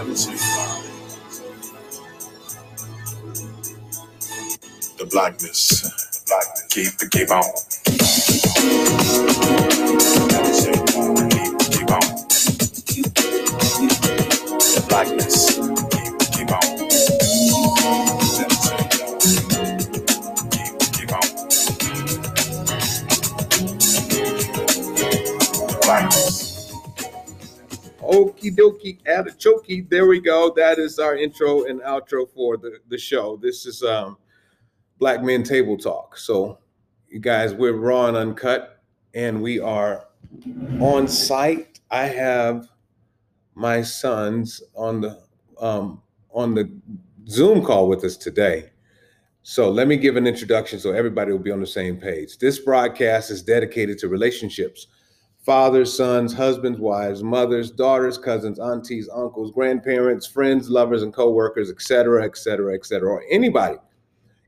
The blackness. The blackness. Keep the keep on. Okie dokie, artichoke. There we go. That is our intro and outro for the, the show. This is um, Black Men Table Talk. So, you guys, we're raw and uncut, and we are on site. I have my sons on the um, on the Zoom call with us today. So let me give an introduction so everybody will be on the same page. This broadcast is dedicated to relationships fathers, sons, husbands, wives, mothers, daughters, cousins, aunties, uncles, grandparents, friends, lovers, and coworkers, etc., etc., etc., or anybody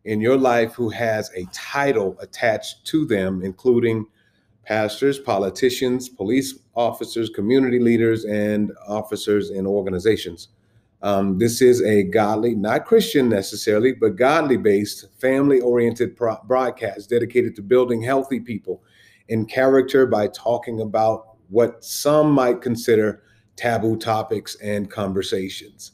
in your life who has a title attached to them, including pastors, politicians, police officers, community leaders, and officers in organizations. Um, this is a godly, not Christian necessarily, but godly based, family oriented pro- broadcast dedicated to building healthy people in character by talking about what some might consider taboo topics and conversations.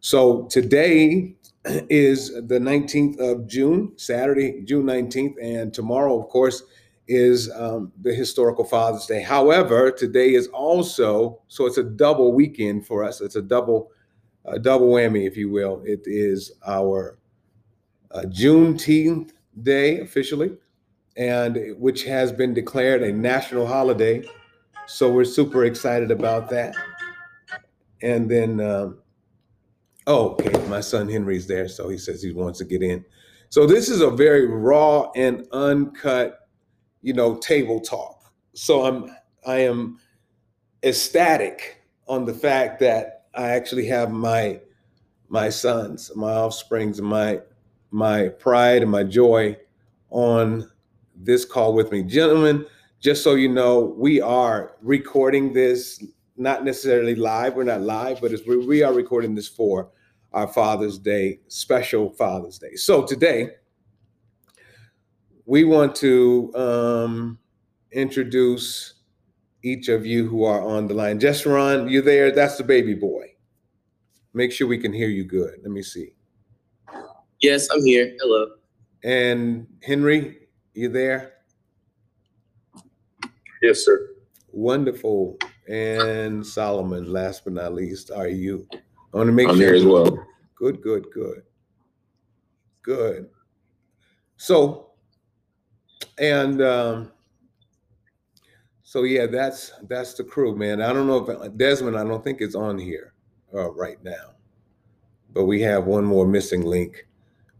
So today is the 19th of June, Saturday, June 19th, and tomorrow, of course, is um, the historical Father's Day. However, today is also so it's a double weekend for us. It's a double, a double whammy, if you will. It is our uh, Juneteenth day officially, and which has been declared a national holiday. So we're super excited about that. And then, um, oh, okay, my son Henry's there, so he says he wants to get in. So this is a very raw and uncut, you know, table talk. So I'm I am ecstatic on the fact that I actually have my my sons, my offsprings, my my pride and my joy on this call with me. Gentlemen, just so you know, we are recording this, not necessarily live. We're not live, but it's, we, we are recording this for our Father's Day, special Father's Day. So today, we want to um, introduce each of you who are on the line. Jeshurun, you there? That's the baby boy. Make sure we can hear you good. Let me see. Yes, I'm here. Hello. And Henry, you there? Yes, sir. Wonderful. And Solomon, last but not least, are you? I want to make I'm sure. here as well. Good, good, good. Good. So, and um, so yeah, that's that's the crew, man. I don't know if Desmond, I don't think it's on here uh, right now, but we have one more missing link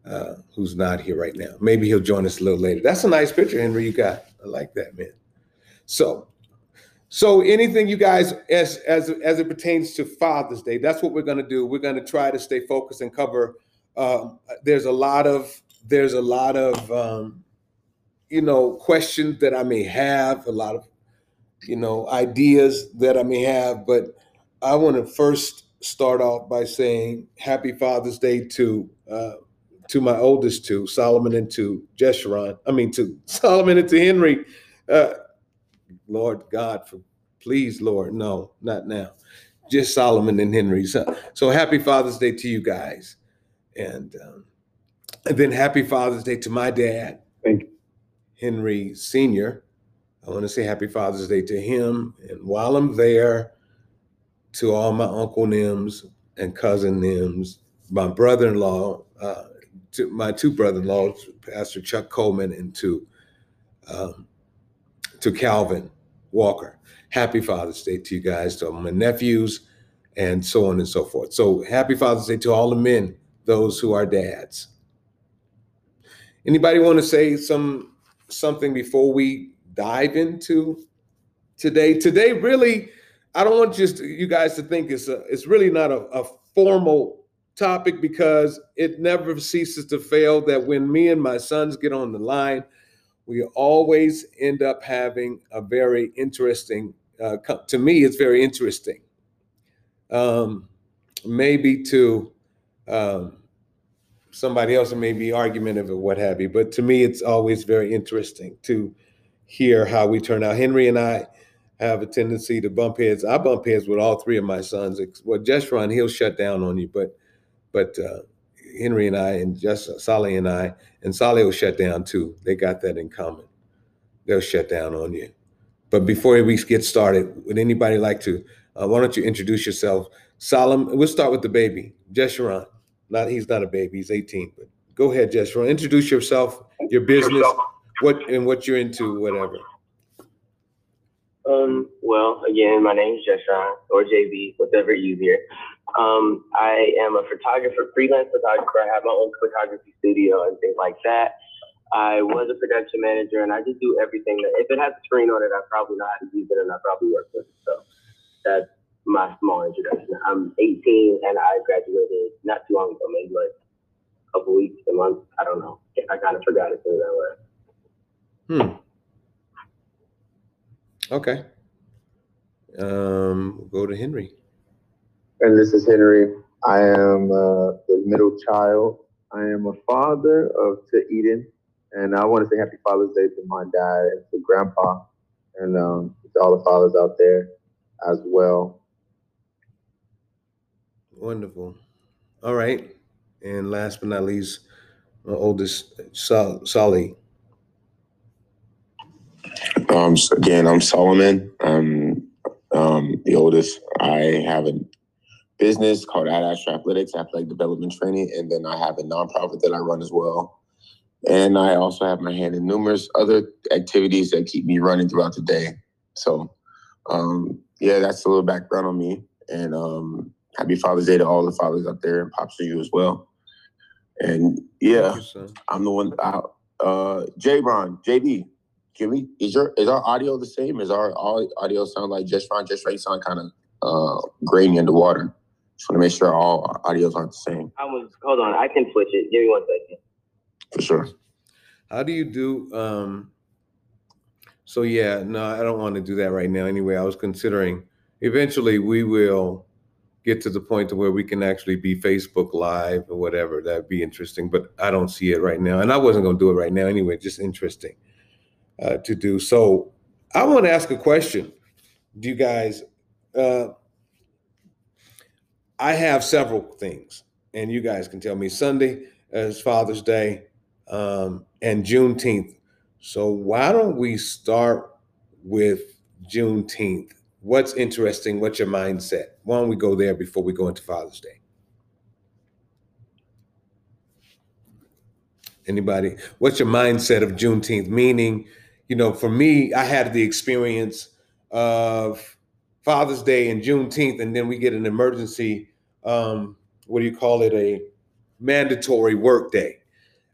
uh, who's not here right now. Maybe he'll join us a little later. That's a nice picture, Henry. You got. I like that, man. So, so anything you guys as as as it pertains to Father's Day, that's what we're going to do. We're going to try to stay focused and cover. Um, there's a lot of there's a lot of um, you know questions that I may have, a lot of you know ideas that I may have, but I want to first start off by saying Happy Father's Day to uh, to my oldest two, Solomon and to Jeshurun. I mean to Solomon and to Henry. Uh, Lord God, for please, Lord, no, not now. Just Solomon and Henry. So, so happy Father's Day to you guys, and, um, and then happy Father's Day to my dad, Thank you. Henry Senior. I want to say happy Father's Day to him, and while I'm there, to all my uncle Nims and cousin Nims, my brother-in-law, uh, to my two brother-in-laws, Pastor Chuck Coleman, and to um, to Calvin Walker. Happy Father's Day to you guys, to my nephews, and so on and so forth. So happy Father's Day to all the men, those who are dads. Anybody want to say some something before we dive into today? Today, really, I don't want just you guys to think it's a, it's really not a, a formal topic because it never ceases to fail that when me and my sons get on the line, we always end up having a very interesting. Uh, to me, it's very interesting. Um, maybe to um, somebody else, it may be argumentative or what have you. But to me, it's always very interesting to hear how we turn out. Henry and I have a tendency to bump heads. I bump heads with all three of my sons. Well, Jeshurun, he'll shut down on you, but but uh, Henry and I and just Solly and I and Sally will shut down too. They got that in common. They'll shut down on you. But before we get started, would anybody like to? Uh, why don't you introduce yourself, Solomon? We'll start with the baby, Jeshurun. Not he's not a baby. He's 18. But go ahead, Jeshurun. Introduce yourself, your business, what and what you're into, whatever. Um, well, again, my name is Jeshurun or JB, whatever easier. Um, I am a photographer, freelance photographer. I have my own photography studio and things like that. I was a production manager, and I just do everything. That, if it has a screen on it, I probably know how to use it, and I probably work with it. So that's my small introduction. I'm 18, and I graduated not too long ago, maybe like a couple weeks, a month. I don't know. I kind of forgot it that way. Hmm. Okay. Um, go to Henry. And this is Henry. I am uh, the middle child. I am a father of to Eden, and I want to say Happy Father's Day to my dad and to Grandpa, and um, to all the fathers out there as well. Wonderful. All right. And last but not least, my oldest, Sol- Solly. Um, so again, I'm Solomon. I'm um, the oldest. I have a business called Ad Astra Athletics, athletic development training, and then I have a nonprofit that I run as well. And I also have my hand in numerous other activities that keep me running throughout the day. So, um, yeah, that's a little background on me. And um, happy Father's Day to all the fathers out there, and pops to you as well. And yeah, you. I'm the one. Uh, uh, J. Ron, JB, can we? Is your is our audio the same? Is our au- audio sound like just Ron? Just right sound kind of uh grainy underwater. Just want to make sure all our audios aren't the same I was, hold on, I can switch it. Give me one second. for sure. How do you do? Um, so yeah, no, I don't want to do that right now. Anyway, I was considering eventually we will get to the point to where we can actually be Facebook Live or whatever. That'd be interesting, but I don't see it right now, and I wasn't going to do it right now anyway. Just interesting uh, to do. So I want to ask a question. Do you guys? Uh, I have several things, and you guys can tell me. Sunday is Father's Day um, and Juneteenth. So why don't we start with Juneteenth? What's interesting? What's your mindset? Why don't we go there before we go into Father's Day? Anybody? What's your mindset of Juneteenth? Meaning, you know, for me, I had the experience of Father's Day and Juneteenth, and then we get an emergency. Um, what do you call it? A mandatory work day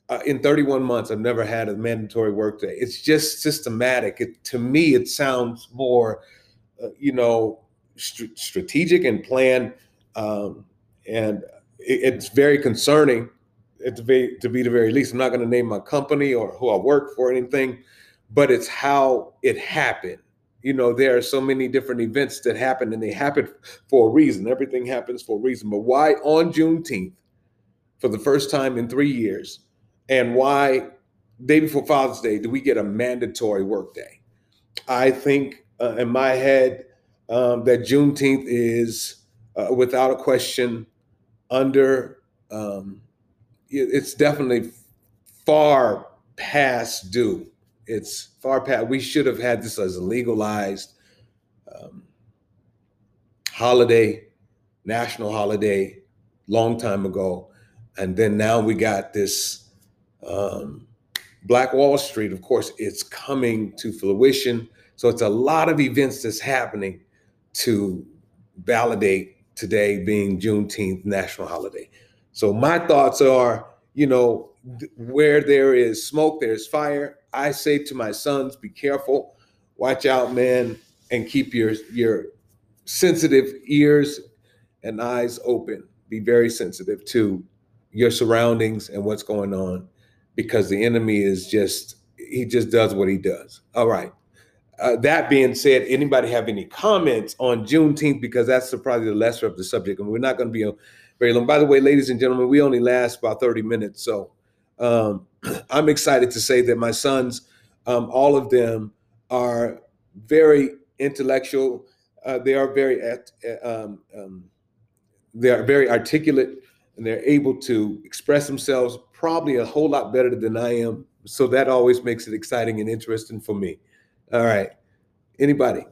uh, in 31 months i've never had a mandatory work day. it's just systematic it, to me it sounds more uh, you know str- strategic and planned um, and it, it's very concerning the very, to be the very least i'm not going to name my company or who i work for or anything but it's how it happened you know there are so many different events that happen and they happen for a reason everything happens for a reason but why on juneteenth for the first time in three years and why day before Father's Day do we get a mandatory work day? I think uh, in my head um, that Juneteenth is uh, without a question under. Um, it's definitely far past due. It's far past. We should have had this as a legalized um, holiday, national holiday, long time ago, and then now we got this um, Black Wall Street, of course, it's coming to fruition. So it's a lot of events that's happening to validate today being Juneteenth national holiday. So my thoughts are, you know, where there is smoke, there's fire. I say to my sons, be careful, watch out, man, and keep your your sensitive ears and eyes open. Be very sensitive to your surroundings and what's going on because the enemy is just he just does what he does all right uh, that being said, anybody have any comments on Juneteenth? Because that's probably the lesser of the subject, and we're not going to be very long. By the way, ladies and gentlemen, we only last about 30 minutes. So um, I'm excited to say that my sons, um, all of them, are very intellectual. Uh, they are very um, um, they are very articulate, and they're able to express themselves probably a whole lot better than I am. So that always makes it exciting and interesting for me. All right. Anybody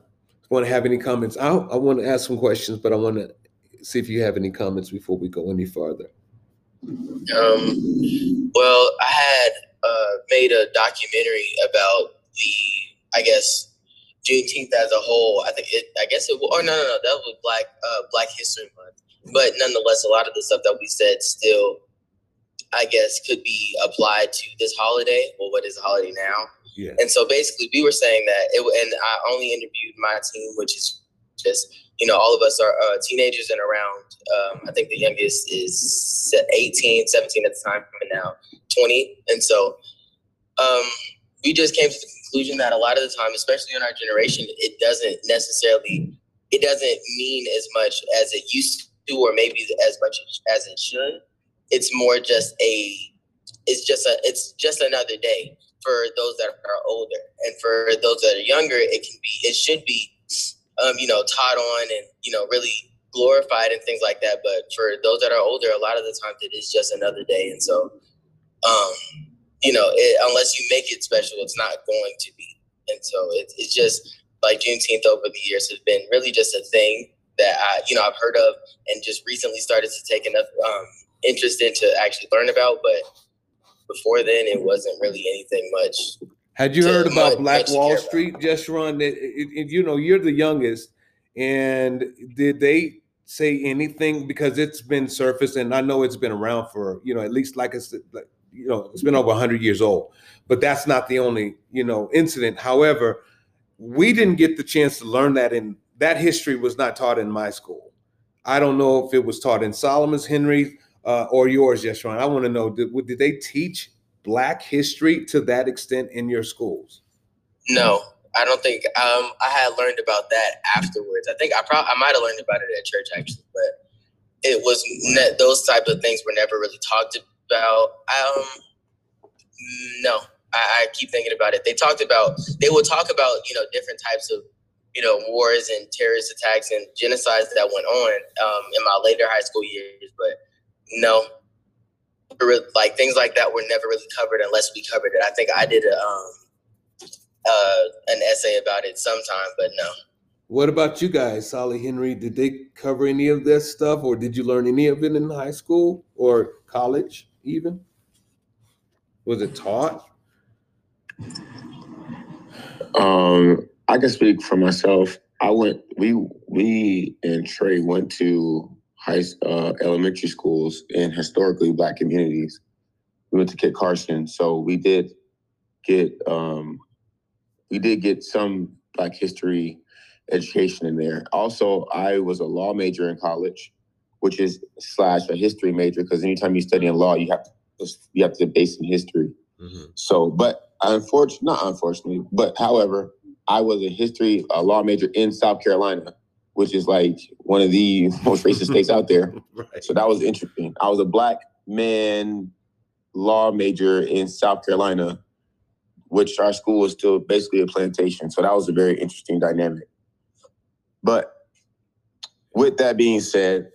want to have any comments? I, I want to ask some questions, but I want to see if you have any comments before we go any further. Um, well, I had uh, made a documentary about the, I guess, Juneteenth as a whole. I think it. I guess it. Or no, no, no. That was Black uh, Black History Month. But nonetheless, a lot of the stuff that we said still, I guess, could be applied to this holiday. Well, what is a holiday now? Yeah. And so basically, we were saying that it. And I only interviewed my team, which is just you know all of us are uh, teenagers and around. Um, I think the youngest is 18, 17 at the time, and now 20. And so um, we just came to the conclusion that a lot of the time, especially in our generation, it doesn't necessarily it doesn't mean as much as it used to, or maybe as much as it should. It's more just a it's just a it's just another day for those that are older, and for those that are younger, it can be it should be um, you know taught on and you know really glorified and things like that. But for those that are older, a lot of the times it is just another day, and so um, you know it, unless you make it special, it's not going to be. And so it, it's just like Juneteenth over the years has been really just a thing that I you know I've heard of and just recently started to take enough um, interest in to actually learn about, but before then it wasn't really anything much. Had you heard about Black Wall. Street, just run? It, it, it- you know, you're the youngest, and did they say anything? Because it's been surfaced, and I know it's been around for you know at least like I said, like, you know, it's been over hundred years old. But that's not the only you know incident. However, we didn't get the chance to learn that, and that history was not taught in my school. I don't know if it was taught in Solomon's Henry uh, or yours, Yeshwan. I want to know did, did they teach Black history to that extent in your schools? No, I don't think. Um, I had learned about that afterwards. I think I probably I might have learned about it at church actually, but it was ne- those type of things were never really talked about. Um, no, I, I keep thinking about it. They talked about they would talk about you know different types of you know wars and terrorist attacks and genocides that went on um, in my later high school years, but no. Like things like that were never really covered unless we covered it. I think I did a um, uh, an essay about it sometime, but no. What about you guys, Solly Henry? Did they cover any of this stuff, or did you learn any of it in high school or college, even? Was it taught? Um, I can speak for myself. I went. We we and Trey went to high uh, elementary schools in historically black communities. We went to Kit Carson, so we did get um, we did get some black history education in there. Also, I was a law major in college, which is slash a history major because anytime you study in law, you have to you have to base in history. So, but unfortunately, not unfortunately, but however, I was a history a law major in South Carolina, which is like one of the most racist states out there. Right. So that was interesting. I was a black man law major in South Carolina, which our school was still basically a plantation. So that was a very interesting dynamic. But with that being said,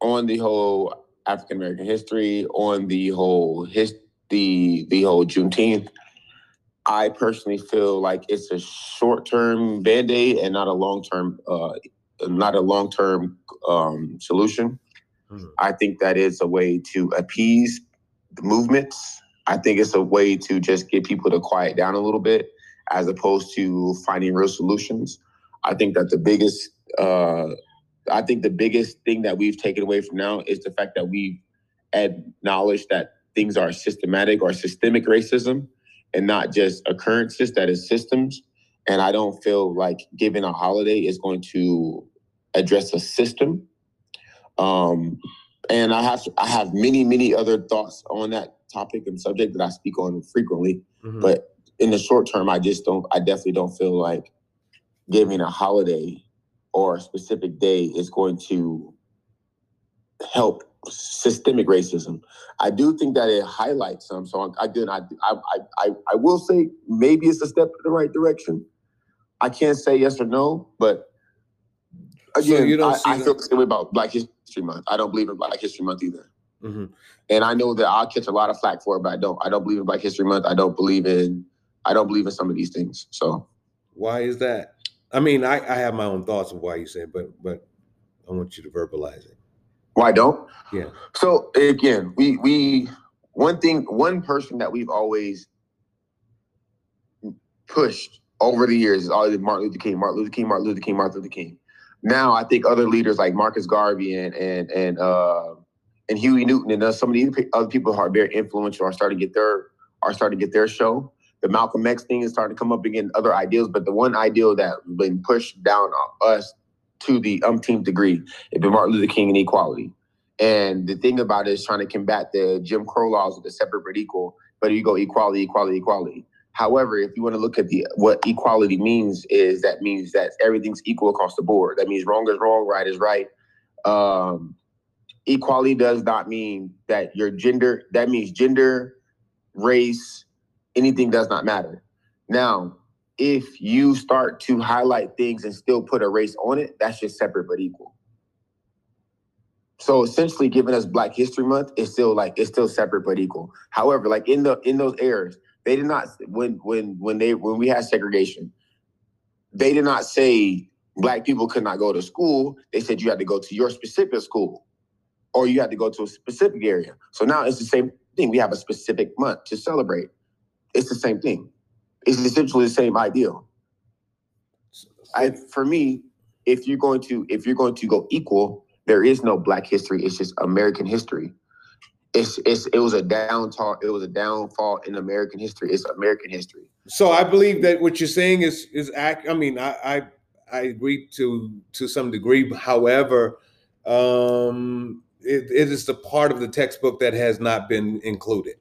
on the whole African American history, on the whole his the the whole Juneteenth, I personally feel like it's a short term band aid and not a long term uh, not a long term um, solution. Mhm. I think that is a way to appease the movements. I think it's a way to just get people to quiet down a little bit, as opposed to finding real solutions. I think that the biggest uh, I think the biggest thing that we've taken away from now is the fact that we've acknowledged that things are systematic or systemic racism and not just occurrences that is systems. And I don't feel like giving a holiday is going to address a system. Um, and I have I have many many other thoughts on that topic and subject that I speak on frequently. Mhm. But in the short term, I just don't. I definitely don't feel like giving a holiday or a specific day is going to help systemic racism. I do think that it highlights some. So I, again, I, I, I, I will say maybe it's a step in the right direction. I can't say yes or no, but So again, you don't I, see I feel the same way about Black History Month. I don't believe in Black History Month either. Mhm. And I know that I'll catch a lot of flack for it, but I don't. I don't believe in Black History Month. I don't believe in. I don't believe in some of these things. So Why is that? I mean, I, I have my own thoughts of why you say, it, but but I want you to verbalize it. Why don't? Yeah. So again, we we one thing one person that we've always pushed over the years is always Martin Luther King, Martin Luther King, Martin Luther King, Martin Luther King. Now I think other leaders like Marcus Garvey and and and uh and Huey Newton and uh, some of the other people who are very influential are starting to get their are starting to get their show. The Malcolm X thing is starting to come up again, other ideals, but the one ideal that been pushed down on us to the umpteenth degree been Martin Luther King and equality. And the thing about it is trying to combat the Jim Crow laws of the separate but equal, but you go equality, equality, equality. However, if you want to look at the what equality means, is that means that everything's equal across the board. That means wrong is wrong, right is right. Um, equality does not mean that your gender. That means gender, race, anything does not matter. Now, if you start to highlight things and still put a race on it, that's just separate but equal. So essentially, giving us Black History Month is still like it's still separate but equal. However, like in the in those eras, they did not when when when they when we had segregation, they did not say black people could not go to school. They said you had to go to your specific school, or you had to go to a specific area. So now it's the same thing. We have a specific month to celebrate. It's the same thing. It's essentially the same ideal. I, for me, if you're going to if you're going to go equal, there is no Black history. It's just American history. It's it's it was a downfall. It was a downfall in American history. It's American history. So I believe that what you're saying is is act. I mean, I I, I agree to to some degree. However, um, it, it is the part of the textbook that has not been included.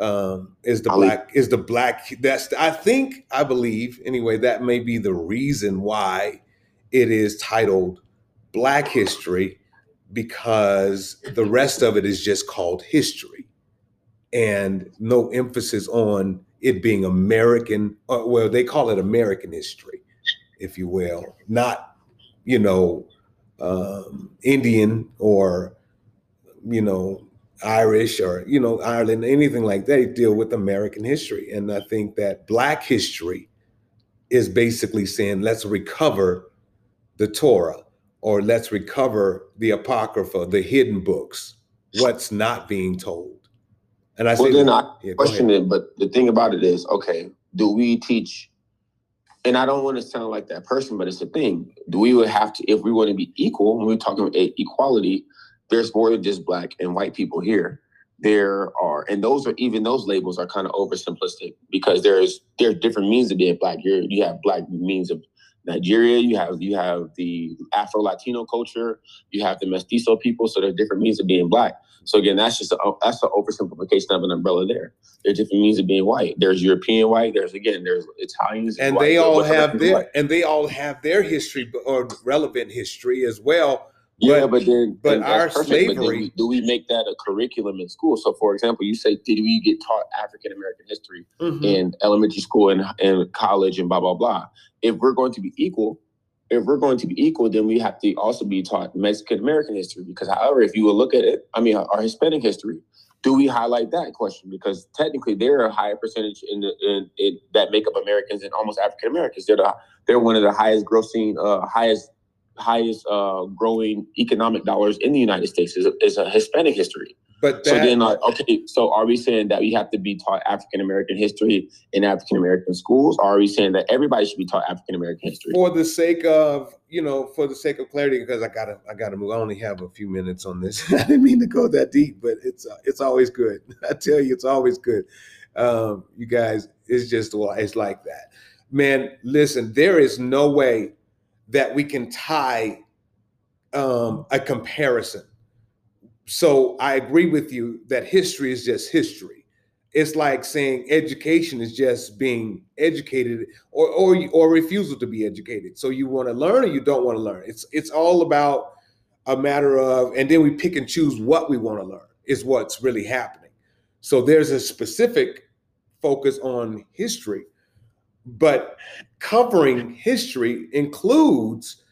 Um, is the black is the black that's I think I believe anyway that may be the reason why it is titled Black History because the rest of it is just called history. And no emphasis on it being American, uh, well, they call it American history, if you will, not, you know, um, Indian or, you know, Irish or, you know, Ireland, anything like that. They deal with American history. And I think that Black history is basically saying, let's recover the Torah or let's recover the Apocrypha, the hidden books, what's not being told. And I Well, say, then I yeah, question it, but the thing about it is, okay, do we teach? And I don't want to sound like that person, but it's a thing. Do we would have to, if we want to be equal, when we're talking about equality, there's more than just black and white people here. There are, and those are even those labels are kind of oversimplistic because there's there's different means of being black. You're, you have black means of Nigeria, you have you have the Afro Latino culture, you have the mestizo people, so there are different means of being black. So again, that's just a, that's an oversimplification of an umbrella there. There's different means of being white. There's European white. There's again, there's Italians, and white, they all have their white? and they all have their history or relevant history as well. Yeah, but- but then but our perfect, but slavery- we- do we make that a curriculum in school? So, for example, you say, did we get taught African American history Mhm. in elementary school and, and college and blah blah blah? If we're going to be equal, if we're going to be equal, then we have to also be taught Mexican American history. Because, however, if you will look at it, I mean, our Hispanic history, do we highlight that question? Because technically, they're a higher percentage in the in, in that make up Americans and almost African Americans. They're the they're one of the highest grossing, uh, highest highest uh, growing economic dollars in the United States is a, is a Hispanic history. But So then, like, okay, so are we saying that we have to be taught African American history in African American schools? Or are we saying that everybody should be taught African American history? for the sake of you know, for the sake of clarity, because I gotta I gotta move. I only have a few minutes on this. I didn't mean to go that deep, but it's uh, it's always good. I tell you, it's always good. Um, you guys, it's just it's like that, man. Listen, there is no way that we can tie um, a comparison. So I agree with you that history is just history. it's like saying education is just being educated or or or refusal to be educated. So you want to learn or you don't want to learn. It's it's all about a matter of, and then we pick and choose what we want to learn is what's really happening. So there's a specific focus on history, but covering history includes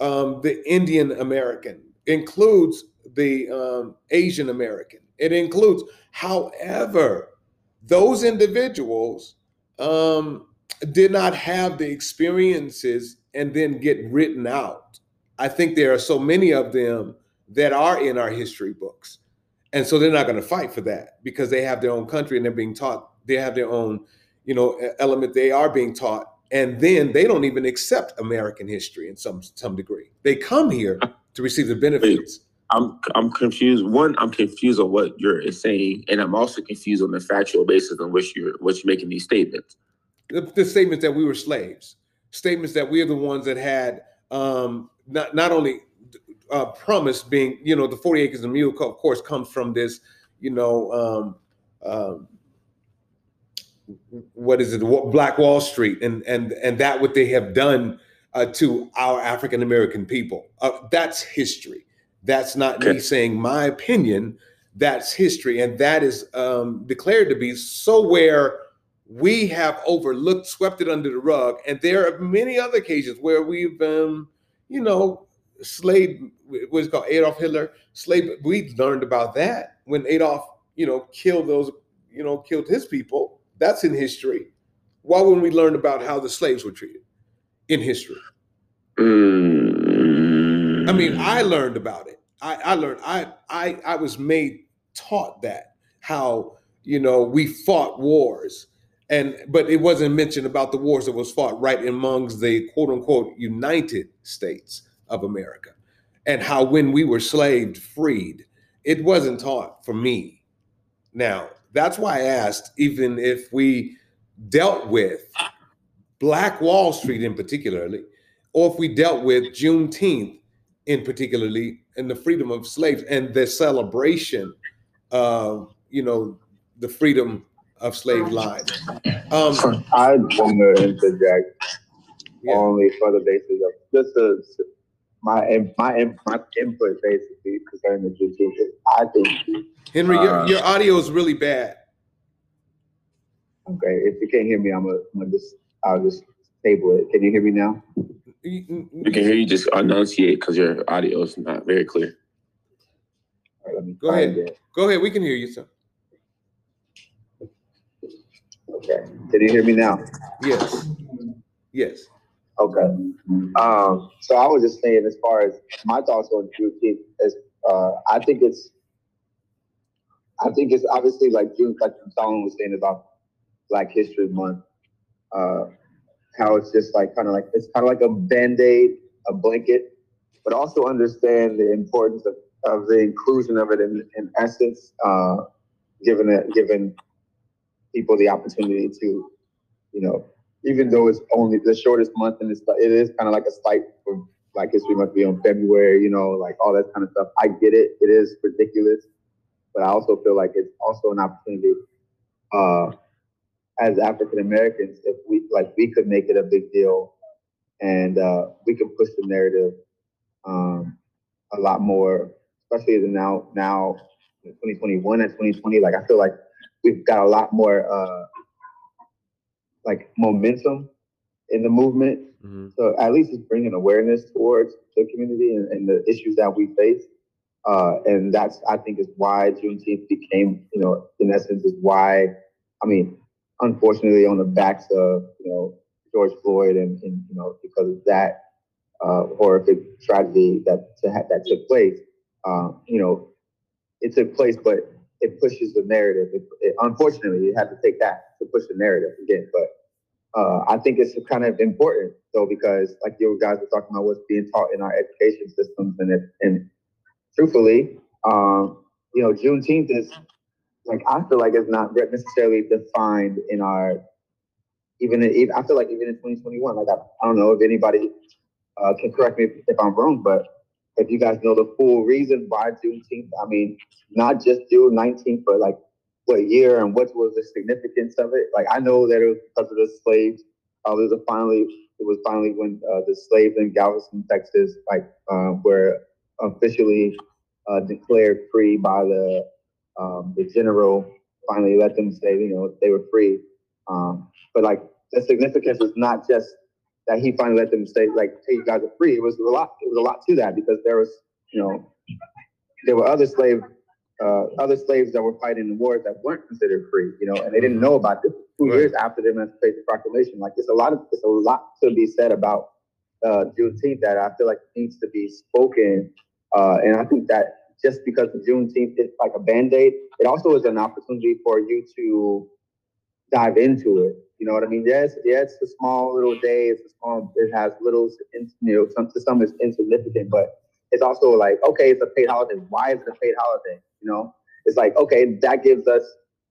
um, the Indian American, includes the um, Asian American. It includes, however, those individuals um, did not have the experiences and then get written out. I think there are so many of them that are in our history books. And so they're not going to fight for that because they have their own country and they're being taught, they have their own, you know, element they are being taught. And then they don't even accept American history in some some degree. They come here to receive the benefits. I'm I'm confused. One, I'm confused on what you're saying, and I'm also confused on the factual basis on which you're which you're making these statements. the, the statements that we were slaves, statements that we're the ones that had um, not not only uh, promise being, you know, the forty acres and mule, of course, comes from this, you know, um, um, what is it, Black Wall Street, and and and that what they have done uh, to our African American people. Uh, that's history. That's not me saying my opinion. That's history, and that is um, declared to be so where we have overlooked, swept it under the rug, and there are many other occasions where we've, um, you know, slave what's called Adolf Hitler. Slave. We learned about that when Adolf, you know, killed those, you know, killed his people. That's in history. Why wouldn't we learn about how the slaves were treated in history? Mm. I mean, I learned about it. I, I learned. I I I was made taught that how you know we fought wars, and but it wasn't mentioned about the wars that was fought right amongst the quote unquote United States of America, and how when we were slaved freed, it wasn't taught for me. Now that's why I asked, even if we dealt with Black Wall Street in particularly, or if we dealt with Juneteenth in particularly and the freedom of slaves and the celebration of you know the freedom of slave lives. Um, I want to interject Yeah. only for the basis of just a, my in- my in- my input basically concerning the Juneteenth. I think Henry, your, Uh, your audio is really bad. okay. If you can't hear me, I'm gonna, I'm gonna just I'll just table it. Can you hear me now? You- we can hear you just enunciate because your audio is not very clear. All right, let me Go ahead. again. Go ahead, we can hear you, sir. Okay. Can you hear me now? Yes, yes. Okay. Um, so I was just saying, as far as my thoughts on Juneteenth, is uh, I think it's, I think it's obviously like June, like Solomon was saying about Black History Month, uh, how it's just like kind of like it's kind of like a band aid, a blanket, but also understand the importance of, of the inclusion of it in, in essence, uh, given it, given people the opportunity to, you know, even though it's only the shortest month and it's it is kind of like a slight for Black History Month be on February, you know, like all that kind of stuff. I get it; it is ridiculous, but I also feel like it's also an opportunity uh, as African Americans if we like we could make it a big deal and uh, we can push the narrative um, a lot more, especially now now 2021 and 2020. Like I feel like we've got a lot more. Uh, like momentum in the movement. Mhm. So at least it's bringing awareness towards the community and, and the issues that we face. Uh, and that's, I think, is why Juneteenth became, you know, in essence, is why, I mean, unfortunately, on the backs of, you know, George Floyd and, and you know, because of that uh, horrific tragedy that that took place, uh, you know, it took place, but it pushes the narrative. It, it, unfortunately, it had to take that to push the narrative again. But uh, I think it's kind of important though, because like you guys were talking about what's being taught in our education systems, and it, and truthfully, um, you know, Juneteenth is like I feel like it's not necessarily defined in our even in, I feel like even in 2021, like I, I don't know if anybody uh, can correct me if, if I'm wrong, but if you guys know the full reason why Juneteenth, I mean, not just June 19th, but like what year and what was the significance of it. Like I know that it was because of the slaves. Uh, there was finally it was finally when uh, the slaves in Galveston, Texas, like uh, were officially uh, declared free by the um, the general. Finally, let them say you know they were free. Um, but like the significance was not just that he finally let them say like, "Hey, you guys are free." It was a lot. It was a lot to that because there was you know there were other slave uh, other slaves that were fighting in wars that weren't considered free, you know, and they didn't know about this two Right. years after the Emancipation Proclamation. Like, it's a lot of it's a lot to be said about uh, Juneteenth that I feel like needs to be spoken, uh, and I think that just because Juneteenth is like a band aid, it also is an opportunity for you to dive into it. You know what I mean? Yes, yeah, it's a small little day. It's a small. It has little, you know, some to some it's insignificant, but it's also like, okay, it's a paid holiday. Why is it a paid holiday? You know, it's like, okay, that gives us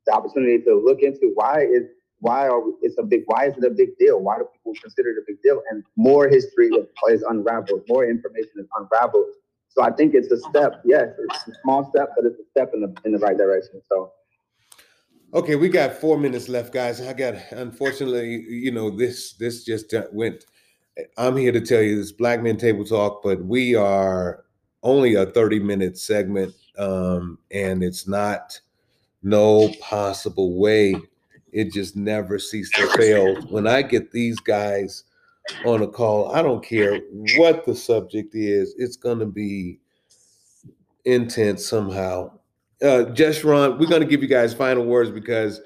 the opportunity to look into why is why are we, it's a big why is it a big deal? Why do people consider it a big deal? And more history is unraveled, more information is unraveled. So I think it's a step. Yes, it's a small step, but it's a step in the in the right direction. So Okay, we got four minutes left, guys. I got unfortunately, you know, this this just went. I'm here to tell you this Black Men Table Talk, but we are only a 30 minute segment, um, and it's not no possible way. It just never ceases to fail. When I get these guys on a call, I don't care what the subject is, it's gonna be intense somehow uh just Ron, we're gonna give you guys final words because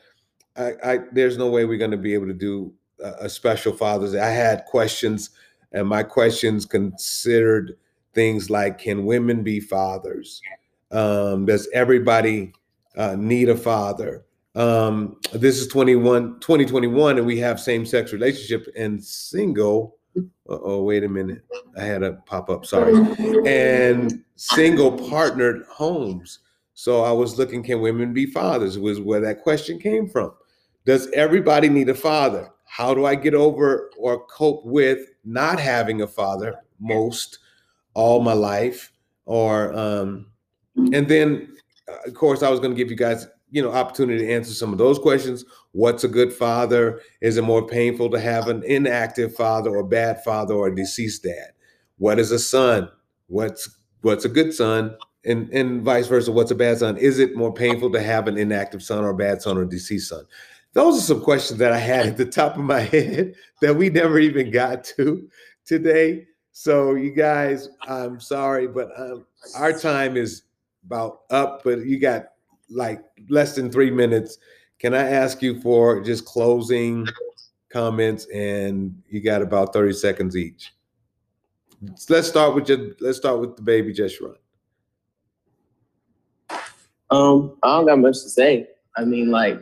I, I there's no way we're gonna be able to do a, a special Father's Day. I had questions, and my questions considered things like can women be fathers? Um, does everybody uh, need a father? Um, this is 21, 2021, and we have same-sex relationship and single. Oh, wait a minute. I had a pop-up, sorry. And single partnered homes. So I was looking, can women be fathers? Was where that question came from. Does everybody need a father? How do I get over or cope with not having a father most all my life? Or um, and then uh, of course I was going to give you guys you know opportunity to answer some of those questions. What's a good father? Is it more painful to have an inactive father or bad father or deceased dad? What is a son? What's what's a good son? and and vice versa what's a bad son is it more painful to have an inactive son or a bad son or deceased son those are some questions that i had at the top of my head that we never even got to today so you guys i'm sorry but um, our time is about up but you got like less than three minutes. Can i ask you for just closing comments and you got about 30 seconds each? Let's start with your let's start with the baby just run. Um, I don't got much to say. I mean, like,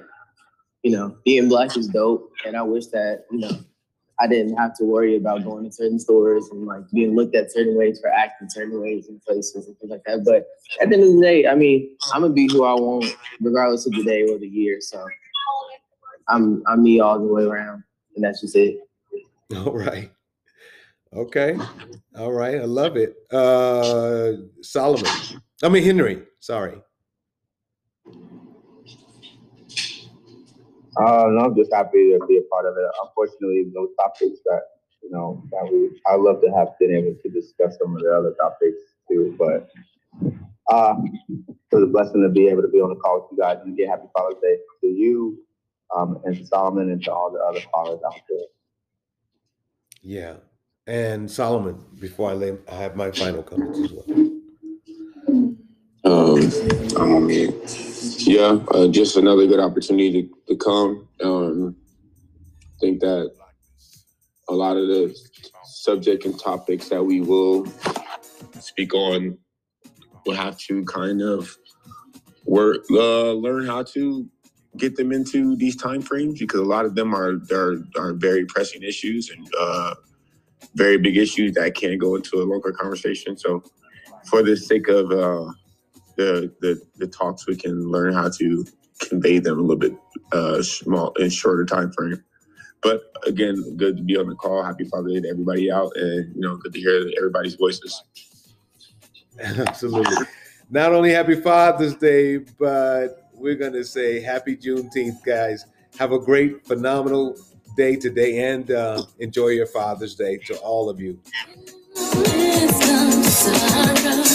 you know, being black is dope, and I wish that you know I didn't have to worry about going to certain stores and like being looked at certain ways for acting certain ways in places and things like that. But at the end of the day, I mean, I'm gonna be who I want, regardless of the day or the year. So I'm I'm me all the way around, and that's just it. All right. Okay. All right. I love it. Uh Solomon. I mean Henry. Sorry. Uh, no, I'm just happy to be a part of it. Unfortunately, those topics that you know that we I love to have been able to discuss some of the other topics too. But uh, it was a blessing to be able to be on the call with you guys and get happy Father's Day to you, um, and to Solomon and to all the other fathers out there. Yeah. And Solomon, before I lay I have my final comments as well. Um, I'm on mute. Yeah, uh, just another good opportunity to, to come. Um, think that a lot of the subject and topics that we will speak on will have to kind of work, uh, learn how to get them into these time frames because a lot of them are are, are very pressing issues and uh, very big issues that can't go into a longer conversation. So, for the sake of uh, the, the the talks, we can learn how to convey them a little bit uh, small and shorter time frame. But again, good to be on the call. Happy Father's Day to everybody out, and you know, good to hear everybody's voices. Absolutely. Not only happy Father's Day, but we're gonna say happy Juneteenth, guys. Have a great, phenomenal day today, and uh, enjoy your Father's Day to all of you. Wisdom, sorrow.